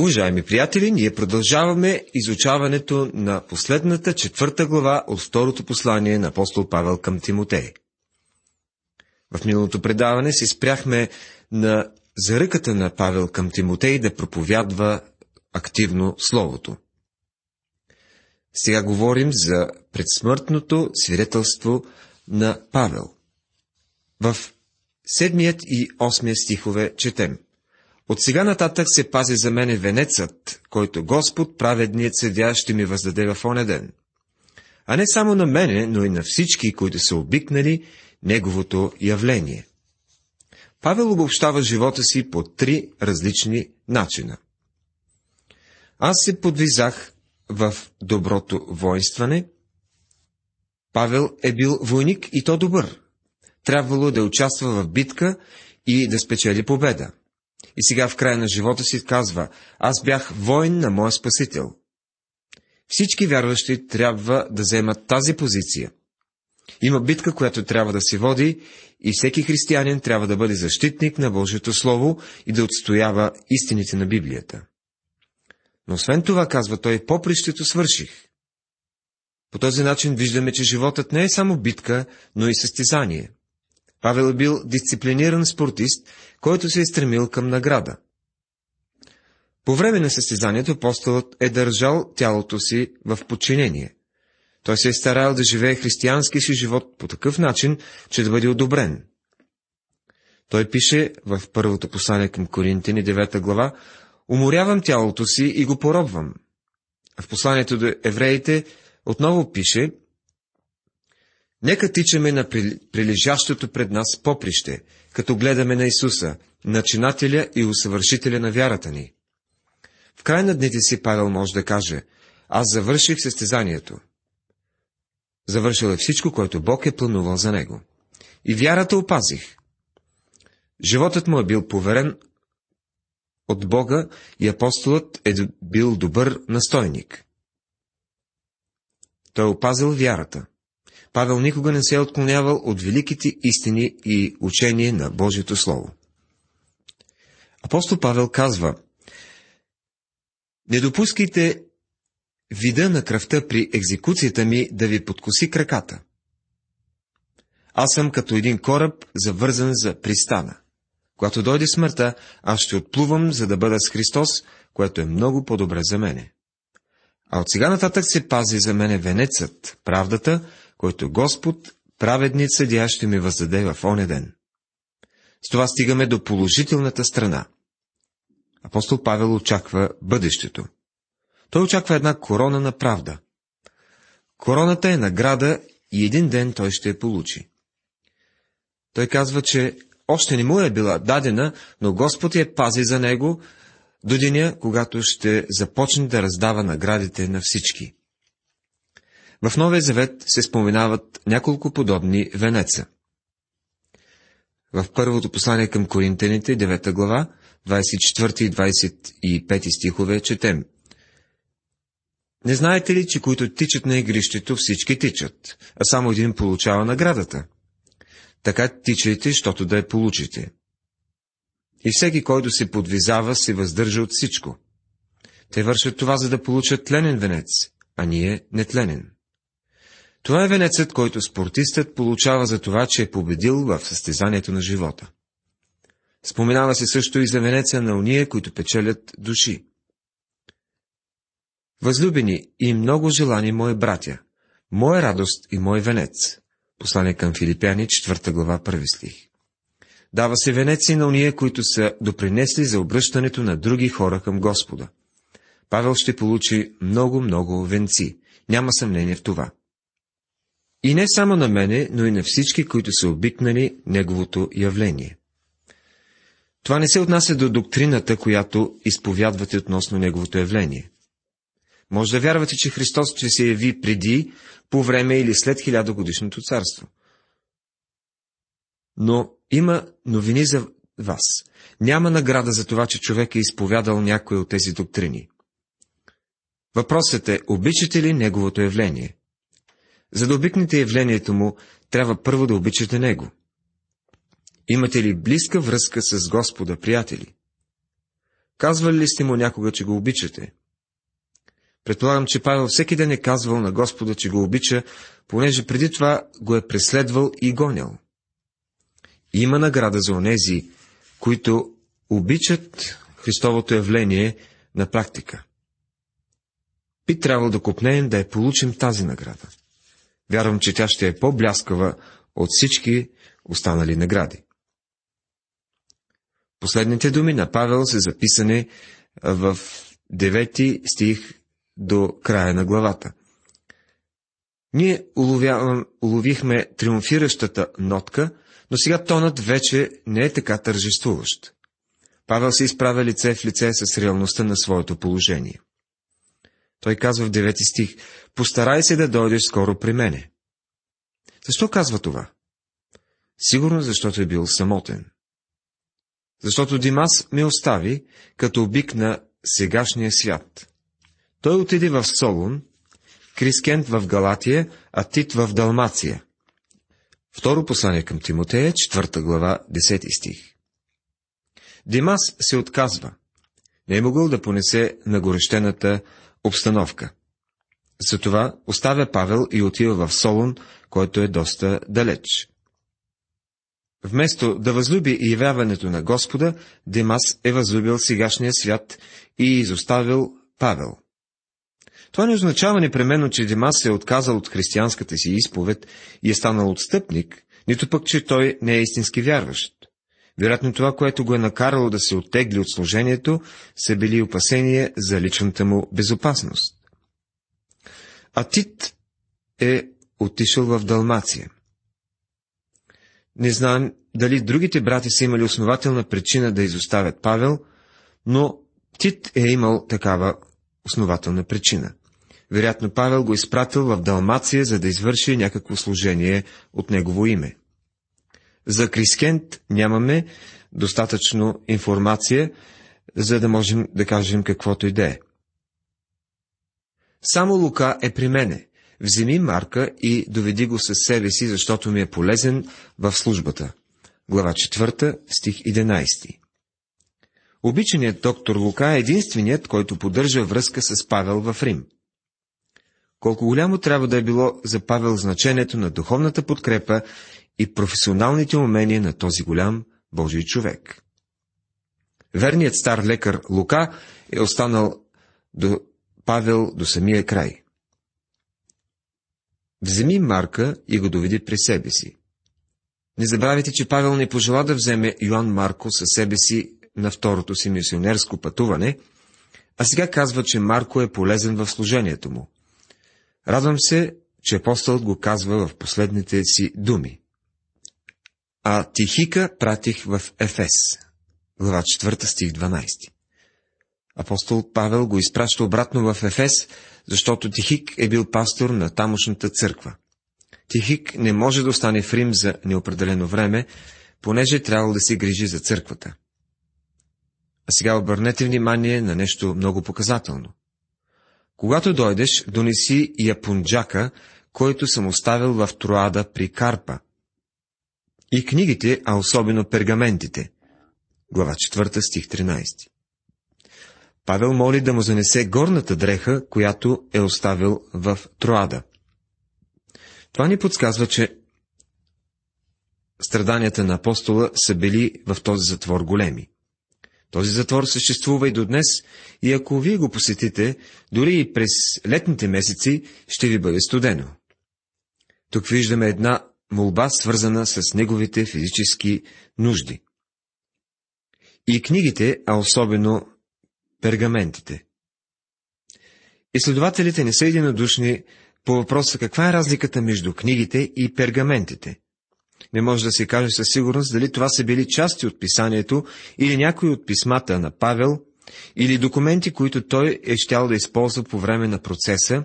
Уважаеми приятели, ние продължаваме изучаването на последната четвърта глава от второто послание на апостол Павел към Тимотей. В миналото предаване се спряхме на заръката на Павел към Тимотей да проповядва активно Словото. Сега говорим за предсмъртното свидетелство на Павел. В седмият и осмия стихове четем – от сега нататък се пази за мене венецът, който Господ, праведният съдя, ще ми въздаде в оня ден. А не само на мене, но и на всички, които са обикнали Неговото явление. Павел обобщава живота си по три различни начина. Аз се подвизах в доброто воинстване. Павел е бил войник и то добър. Трябвало да участва в битка и да спечели победа. И сега в края на живота си казва, аз бях воин на моя Спасител. Всички вярващи трябва да вземат тази позиция. Има битка, която трябва да се води и всеки християнин трябва да бъде защитник на Божието Слово и да отстоява истините на Библията. Но освен това, казва той, попрището свърших. По този начин виждаме, че животът не е само битка, но и състезание. Павел е бил дисциплиниран спортист, който се е стремил към награда. По време на състезанието апостолът е държал тялото си в подчинение. Той се е старал да живее християнски си живот по такъв начин, че да бъде одобрен. Той пише в първото послание към Коринтини, 9 глава, Уморявам тялото си и го поробвам. В посланието до евреите отново пише, Нека тичаме на прилежащото пред нас поприще, като гледаме на Исуса, начинателя и усъвършителя на вярата ни. В край на дните си Павел може да каже, аз завърших състезанието. Завършил е всичко, което Бог е планувал за него. И вярата опазих. Животът му е бил поверен от Бога и апостолът е бил добър настойник. Той е опазил вярата. Павел никога не се е отклонявал от великите истини и учение на Божието Слово. Апостол Павел казва, Не допускайте вида на кръвта при екзекуцията ми да ви подкоси краката. Аз съм като един кораб, завързан за пристана. Когато дойде смъртта, аз ще отплувам, за да бъда с Христос, което е много по-добре за мене. А от сега нататък се пази за мене венецът, правдата, който Господ, праведният съдия, ще ми въздаде в оня ден. С това стигаме до положителната страна. Апостол Павел очаква бъдещето. Той очаква една корона на правда. Короната е награда и един ден той ще я получи. Той казва, че още не му е била дадена, но Господ я пази за него до деня, когато ще започне да раздава наградите на всички. В Новия Завет се споменават няколко подобни венеца. В първото послание към Коринтените, 9 глава, 24 и 25 стихове, четем. Не знаете ли, че които тичат на игрището, всички тичат, а само един получава наградата? Така тичайте, защото да я получите. И всеки, който се подвизава, се въздържа от всичко. Те вършат това, за да получат тленен венец, а ние нетленен. Това е венецът, който спортистът получава за това, че е победил в състезанието на живота. Споменава се също и за венеца на уния, които печелят души. Възлюбени и много желани мои братя, моя радост и мой венец. Послание към Филипяни, 4 глава, 1 стих. Дава се венеци на уния, които са допринесли за обръщането на други хора към Господа. Павел ще получи много-много венци. Няма съмнение в това. И не само на мене, но и на всички, които са обикнали неговото явление. Това не се отнася до доктрината, която изповядвате относно неговото явление. Може да вярвате, че Христос ще се яви преди, по време или след хилядогодишното царство. Но има новини за вас. Няма награда за това, че човек е изповядал някой от тези доктрини. Въпросът е, обичате ли неговото явление? За да обикнете явлението му, трябва първо да обичате него. Имате ли близка връзка с Господа, приятели? Казвали ли сте му някога, че го обичате? Предполагам, че Павел всеки ден е казвал на Господа, че го обича, понеже преди това го е преследвал и гонял. Има награда за онези, които обичат Христовото явление на практика. Би трябвало да купнеем да я получим тази награда. Вярвам, че тя ще е по-бляскава от всички останали награди. Последните думи на Павел са записани в 9 стих до края на главата. Ние уловихме триумфиращата нотка, но сега тонът вече не е така тържествуващ. Павел се изправя лице в лице с реалността на своето положение. Той казва в 9 стих, постарай се да дойдеш скоро при мене. Защо казва това? Сигурно защото е бил самотен. Защото Димас ме остави, като обик на сегашния свят. Той отиде в Солун, Крискент в Галатия, а Тит в Далмация. Второ послание към Тимотея, четвърта глава, 10 стих. Димас се отказва. Не е могъл да понесе на горещената обстановка. Затова оставя Павел и отива в Солун, който е доста далеч. Вместо да възлюби явяването на Господа, Демас е възлюбил сегашния свят и изоставил Павел. Това не означава непременно, че Демас се е отказал от християнската си изповед и е станал отстъпник, нито пък, че той не е истински вярващ. Вероятно това, което го е накарало да се оттегли от служението, са били опасения за личната му безопасност. А Тит е отишъл в Далмация. Не знаем дали другите брати са имали основателна причина да изоставят Павел, но Тит е имал такава основателна причина. Вероятно Павел го изпратил в Далмация, за да извърши някакво служение от негово име. За Крискент нямаме достатъчно информация, за да можем да кажем каквото и да е. Само Лука е при мене. Вземи Марка и доведи го със себе си, защото ми е полезен в службата. Глава 4, стих 11. Обичаният доктор Лука е единственият, който поддържа връзка с Павел в Рим. Колко голямо трябва да е било за Павел значението на духовната подкрепа и професионалните умения на този голям Божий човек. Верният стар лекар Лука е останал до Павел до самия край. Вземи Марка и го доведи при себе си. Не забравяйте, че Павел не пожела да вземе Йоан Марко със себе си на второто си мисионерско пътуване, а сега казва, че Марко е полезен в служението му. Радвам се, че апостолът го казва в последните си думи. А Тихика пратих в Ефес. Глава 4 стих 12. Апостол Павел го изпраща обратно в Ефес, защото Тихик е бил пастор на тамошната църква. Тихик не може да остане в Рим за неопределено време, понеже е трябвало да се грижи за църквата. А сега обърнете внимание на нещо много показателно. Когато дойдеш, донеси япунджака, който съм оставил в Троада при Карпа. И книгите, а особено пергаментите. Глава 4, стих 13. Павел моли да му занесе горната дреха, която е оставил в Троада. Това ни подсказва, че страданията на апостола са били в този затвор големи. Този затвор съществува и до днес и ако вие го посетите, дори и през летните месеци, ще ви бъде студено. Тук виждаме една молба, свързана с неговите физически нужди. И книгите, а особено пергаментите. Изследователите не са единодушни по въпроса каква е разликата между книгите и пергаментите. Не може да се каже със сигурност дали това са били части от писанието или някои от писмата на Павел, или документи, които той е щял да използва по време на процеса,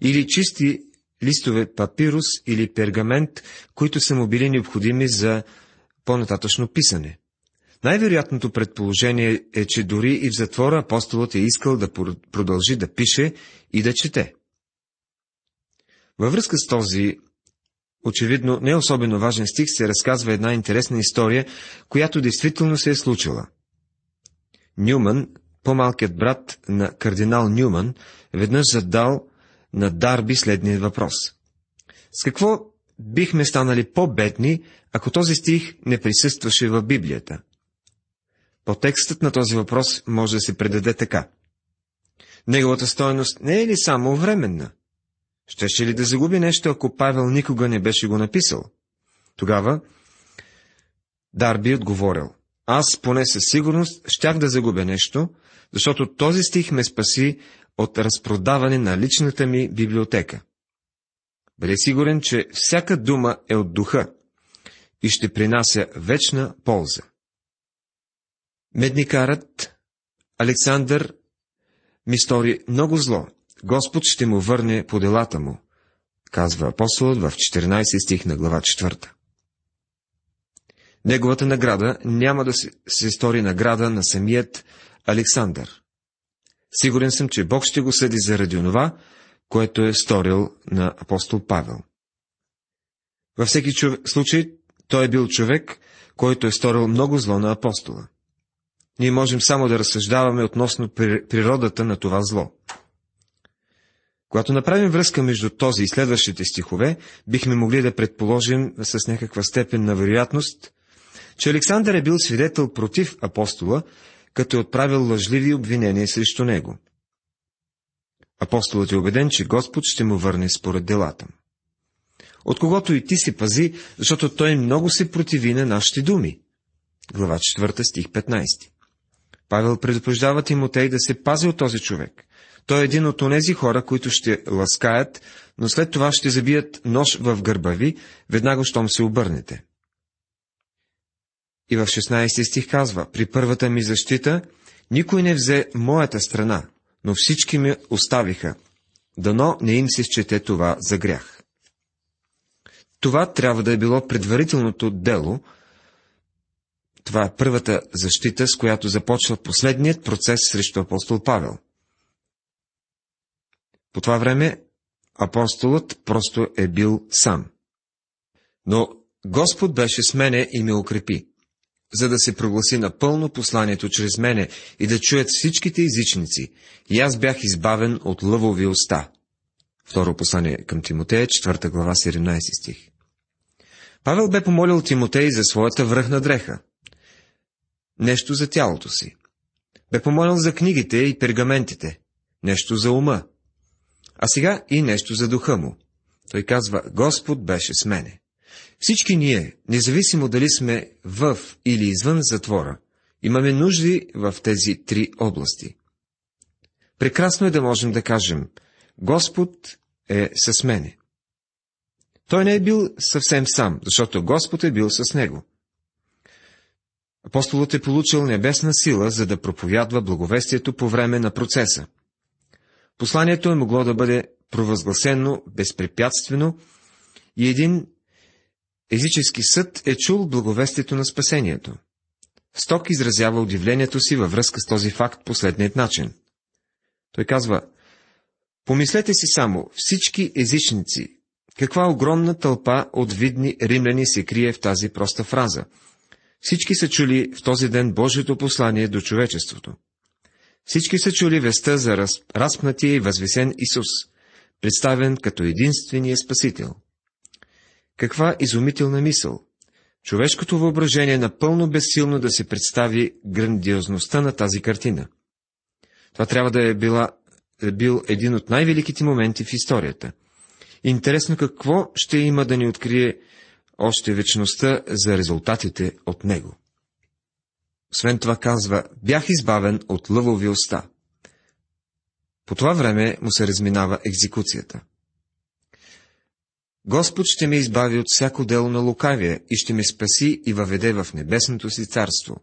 или чисти листове папирус или пергамент, които са му били необходими за по-нататъчно писане. Най-вероятното предположение е, че дори и в затвора апостолът е искал да продължи да пише и да чете. Във връзка с този, очевидно не особено важен стих, се разказва една интересна история, която действително се е случила. Нюман, по-малкият брат на кардинал Нюман, веднъж задал на Дарби следния въпрос. С какво бихме станали по-бедни, ако този стих не присъстваше в Библията? По текстът на този въпрос може да се предаде така. Неговата стоеност не е ли само временна? Щеше ли да загуби нещо, ако Павел никога не беше го написал? Тогава Дарби отговорил. Аз поне със сигурност щях да загубя нещо, защото този стих ме спаси от разпродаване на личната ми библиотека. Бъде сигурен, че всяка дума е от духа и ще принася вечна полза. Медникарът Александър ми стори много зло. Господ ще му върне по делата му, казва апостолът в 14 стих на глава 4. Неговата награда няма да се, стори награда на самият Александър. Сигурен съм, че Бог ще го съди заради онова, което е сторил на апостол Павел. Във всеки чов... случай, той е бил човек, който е сторил много зло на апостола. Ние можем само да разсъждаваме относно природата на това зло. Когато направим връзка между този и следващите стихове, бихме могли да предположим с някаква степен на вероятност, че Александър е бил свидетел против апостола, като е отправил лъжливи обвинения срещу него. Апостолът е убеден, че Господ ще му върне според делата. От когото и ти се пази, защото той много се противи на нашите думи. Глава 4, стих 15. Павел предупреждава Тимотей да се пази от този човек. Той е един от онези хора, които ще ласкаят, но след това ще забият нож в гърба ви, веднага щом се обърнете. И в 16 стих казва, при първата ми защита, никой не взе моята страна, но всички ме оставиха. Дано не им се счете това за грях. Това трябва да е било предварителното дело. Това е първата защита, с която започва последният процес срещу апостол Павел. По това време апостолът просто е бил сам. Но Господ беше с мене и ме укрепи за да се прогласи напълно посланието чрез мене и да чуят всичките езичници, и аз бях избавен от лъвови уста. Второ послание към Тимотея, 4 глава, 17 стих. Павел бе помолил Тимотей за своята връхна дреха. Нещо за тялото си. Бе помолил за книгите и пергаментите. Нещо за ума. А сега и нещо за духа му. Той казва, Господ беше с мене. Всички ние, независимо дали сме в или извън затвора, имаме нужди в тези три области. Прекрасно е да можем да кажем, Господ е с мене. Той не е бил съвсем сам, защото Господ е бил с него. Апостолът е получил небесна сила, за да проповядва благовестието по време на процеса. Посланието е могло да бъде провъзгласено безпрепятствено и един езически съд е чул благовестието на спасението. Сток изразява удивлението си във връзка с този факт последният начин. Той казва, помислете си само, всички езичници, каква огромна тълпа от видни римляни се крие в тази проста фраза. Всички са чули в този ден Божието послание до човечеството. Всички са чули веста за раз... разпнатия и възвесен Исус, представен като единствения Спасител. Каква изумителна мисъл! Човешкото въображение е напълно безсилно да се представи грандиозността на тази картина. Това трябва да е, била, е бил един от най-великите моменти в историята. Интересно какво ще има да ни открие още вечността за резултатите от него. Освен това казва, бях избавен от лъвови уста. По това време му се разминава екзекуцията. Господ ще ме избави от всяко дело на лукавия и ще ме спаси и въведе в небесното си царство.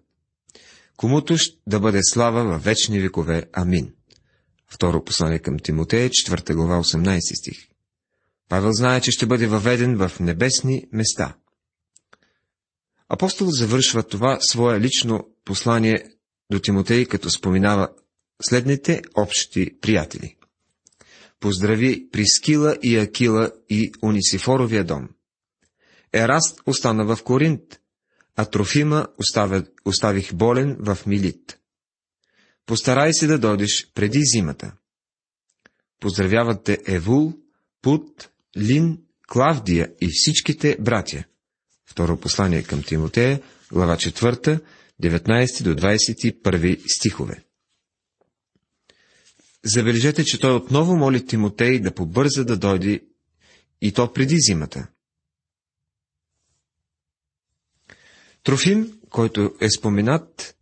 Комуто да бъде слава във вечни векове. Амин. Второ послание към Тимотея, 4 глава, 18 стих. Павел знае, че ще бъде въведен в небесни места. Апостол завършва това свое лично послание до Тимотей, като споминава следните общи приятели поздрави Прискила и Акила и Унисифоровия дом. Ераст остана в Коринт, а Трофима оставя, оставих болен в Милит. постарай се да дойдеш преди зимата. Поздравяват те Евул, Пут, Лин, Клавдия и всичките братя. Второ послание към Тимотея, глава 4, 19 до 21 стихове. Забележете, че той отново моли Тимотей да побърза да дойде и то преди зимата. Трофим, който е споменат,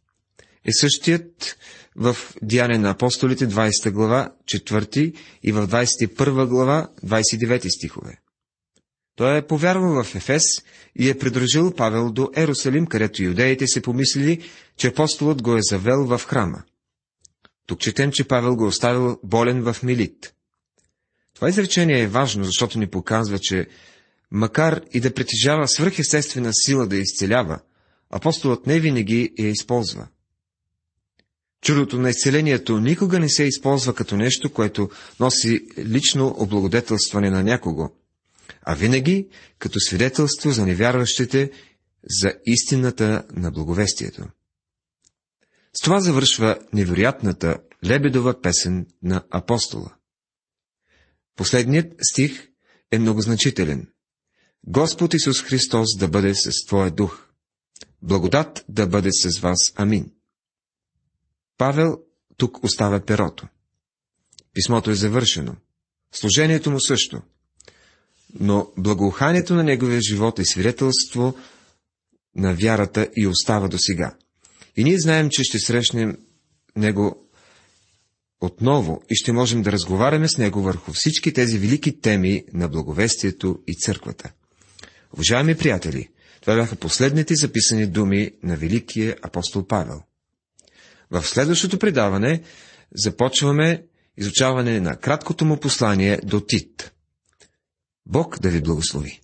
е същият в Диане на апостолите, 20 глава, 4 и в 21 глава, 29 стихове. Той е повярвал в Ефес и е придружил Павел до Ерусалим, където юдеите се помислили, че апостолът го е завел в храма. Тук четем, че Павел го е оставил болен в Милит. Това изречение е важно, защото ни показва, че макар и да притежава свръхестествена сила да изцелява, апостолът не винаги я използва. Чудото на изцелението никога не се използва като нещо, което носи лично облагодетелстване на някого, а винаги като свидетелство за невярващите за истината на благовестието. С това завършва невероятната лебедова песен на апостола. Последният стих е многозначителен. Господ Исус Христос да бъде с Твоя дух. Благодат да бъде с вас. Амин. Павел тук оставя перото. Писмото е завършено. Служението му също. Но благоуханието на неговия живот е свидетелство на вярата и остава до сега. И ние знаем, че ще срещнем него отново и ще можем да разговаряме с него върху всички тези велики теми на благовестието и църквата. Уважаеми приятели, това бяха последните записани думи на великия апостол Павел. В следващото предаване започваме изучаване на краткото му послание до Тит. Бог да ви благослови!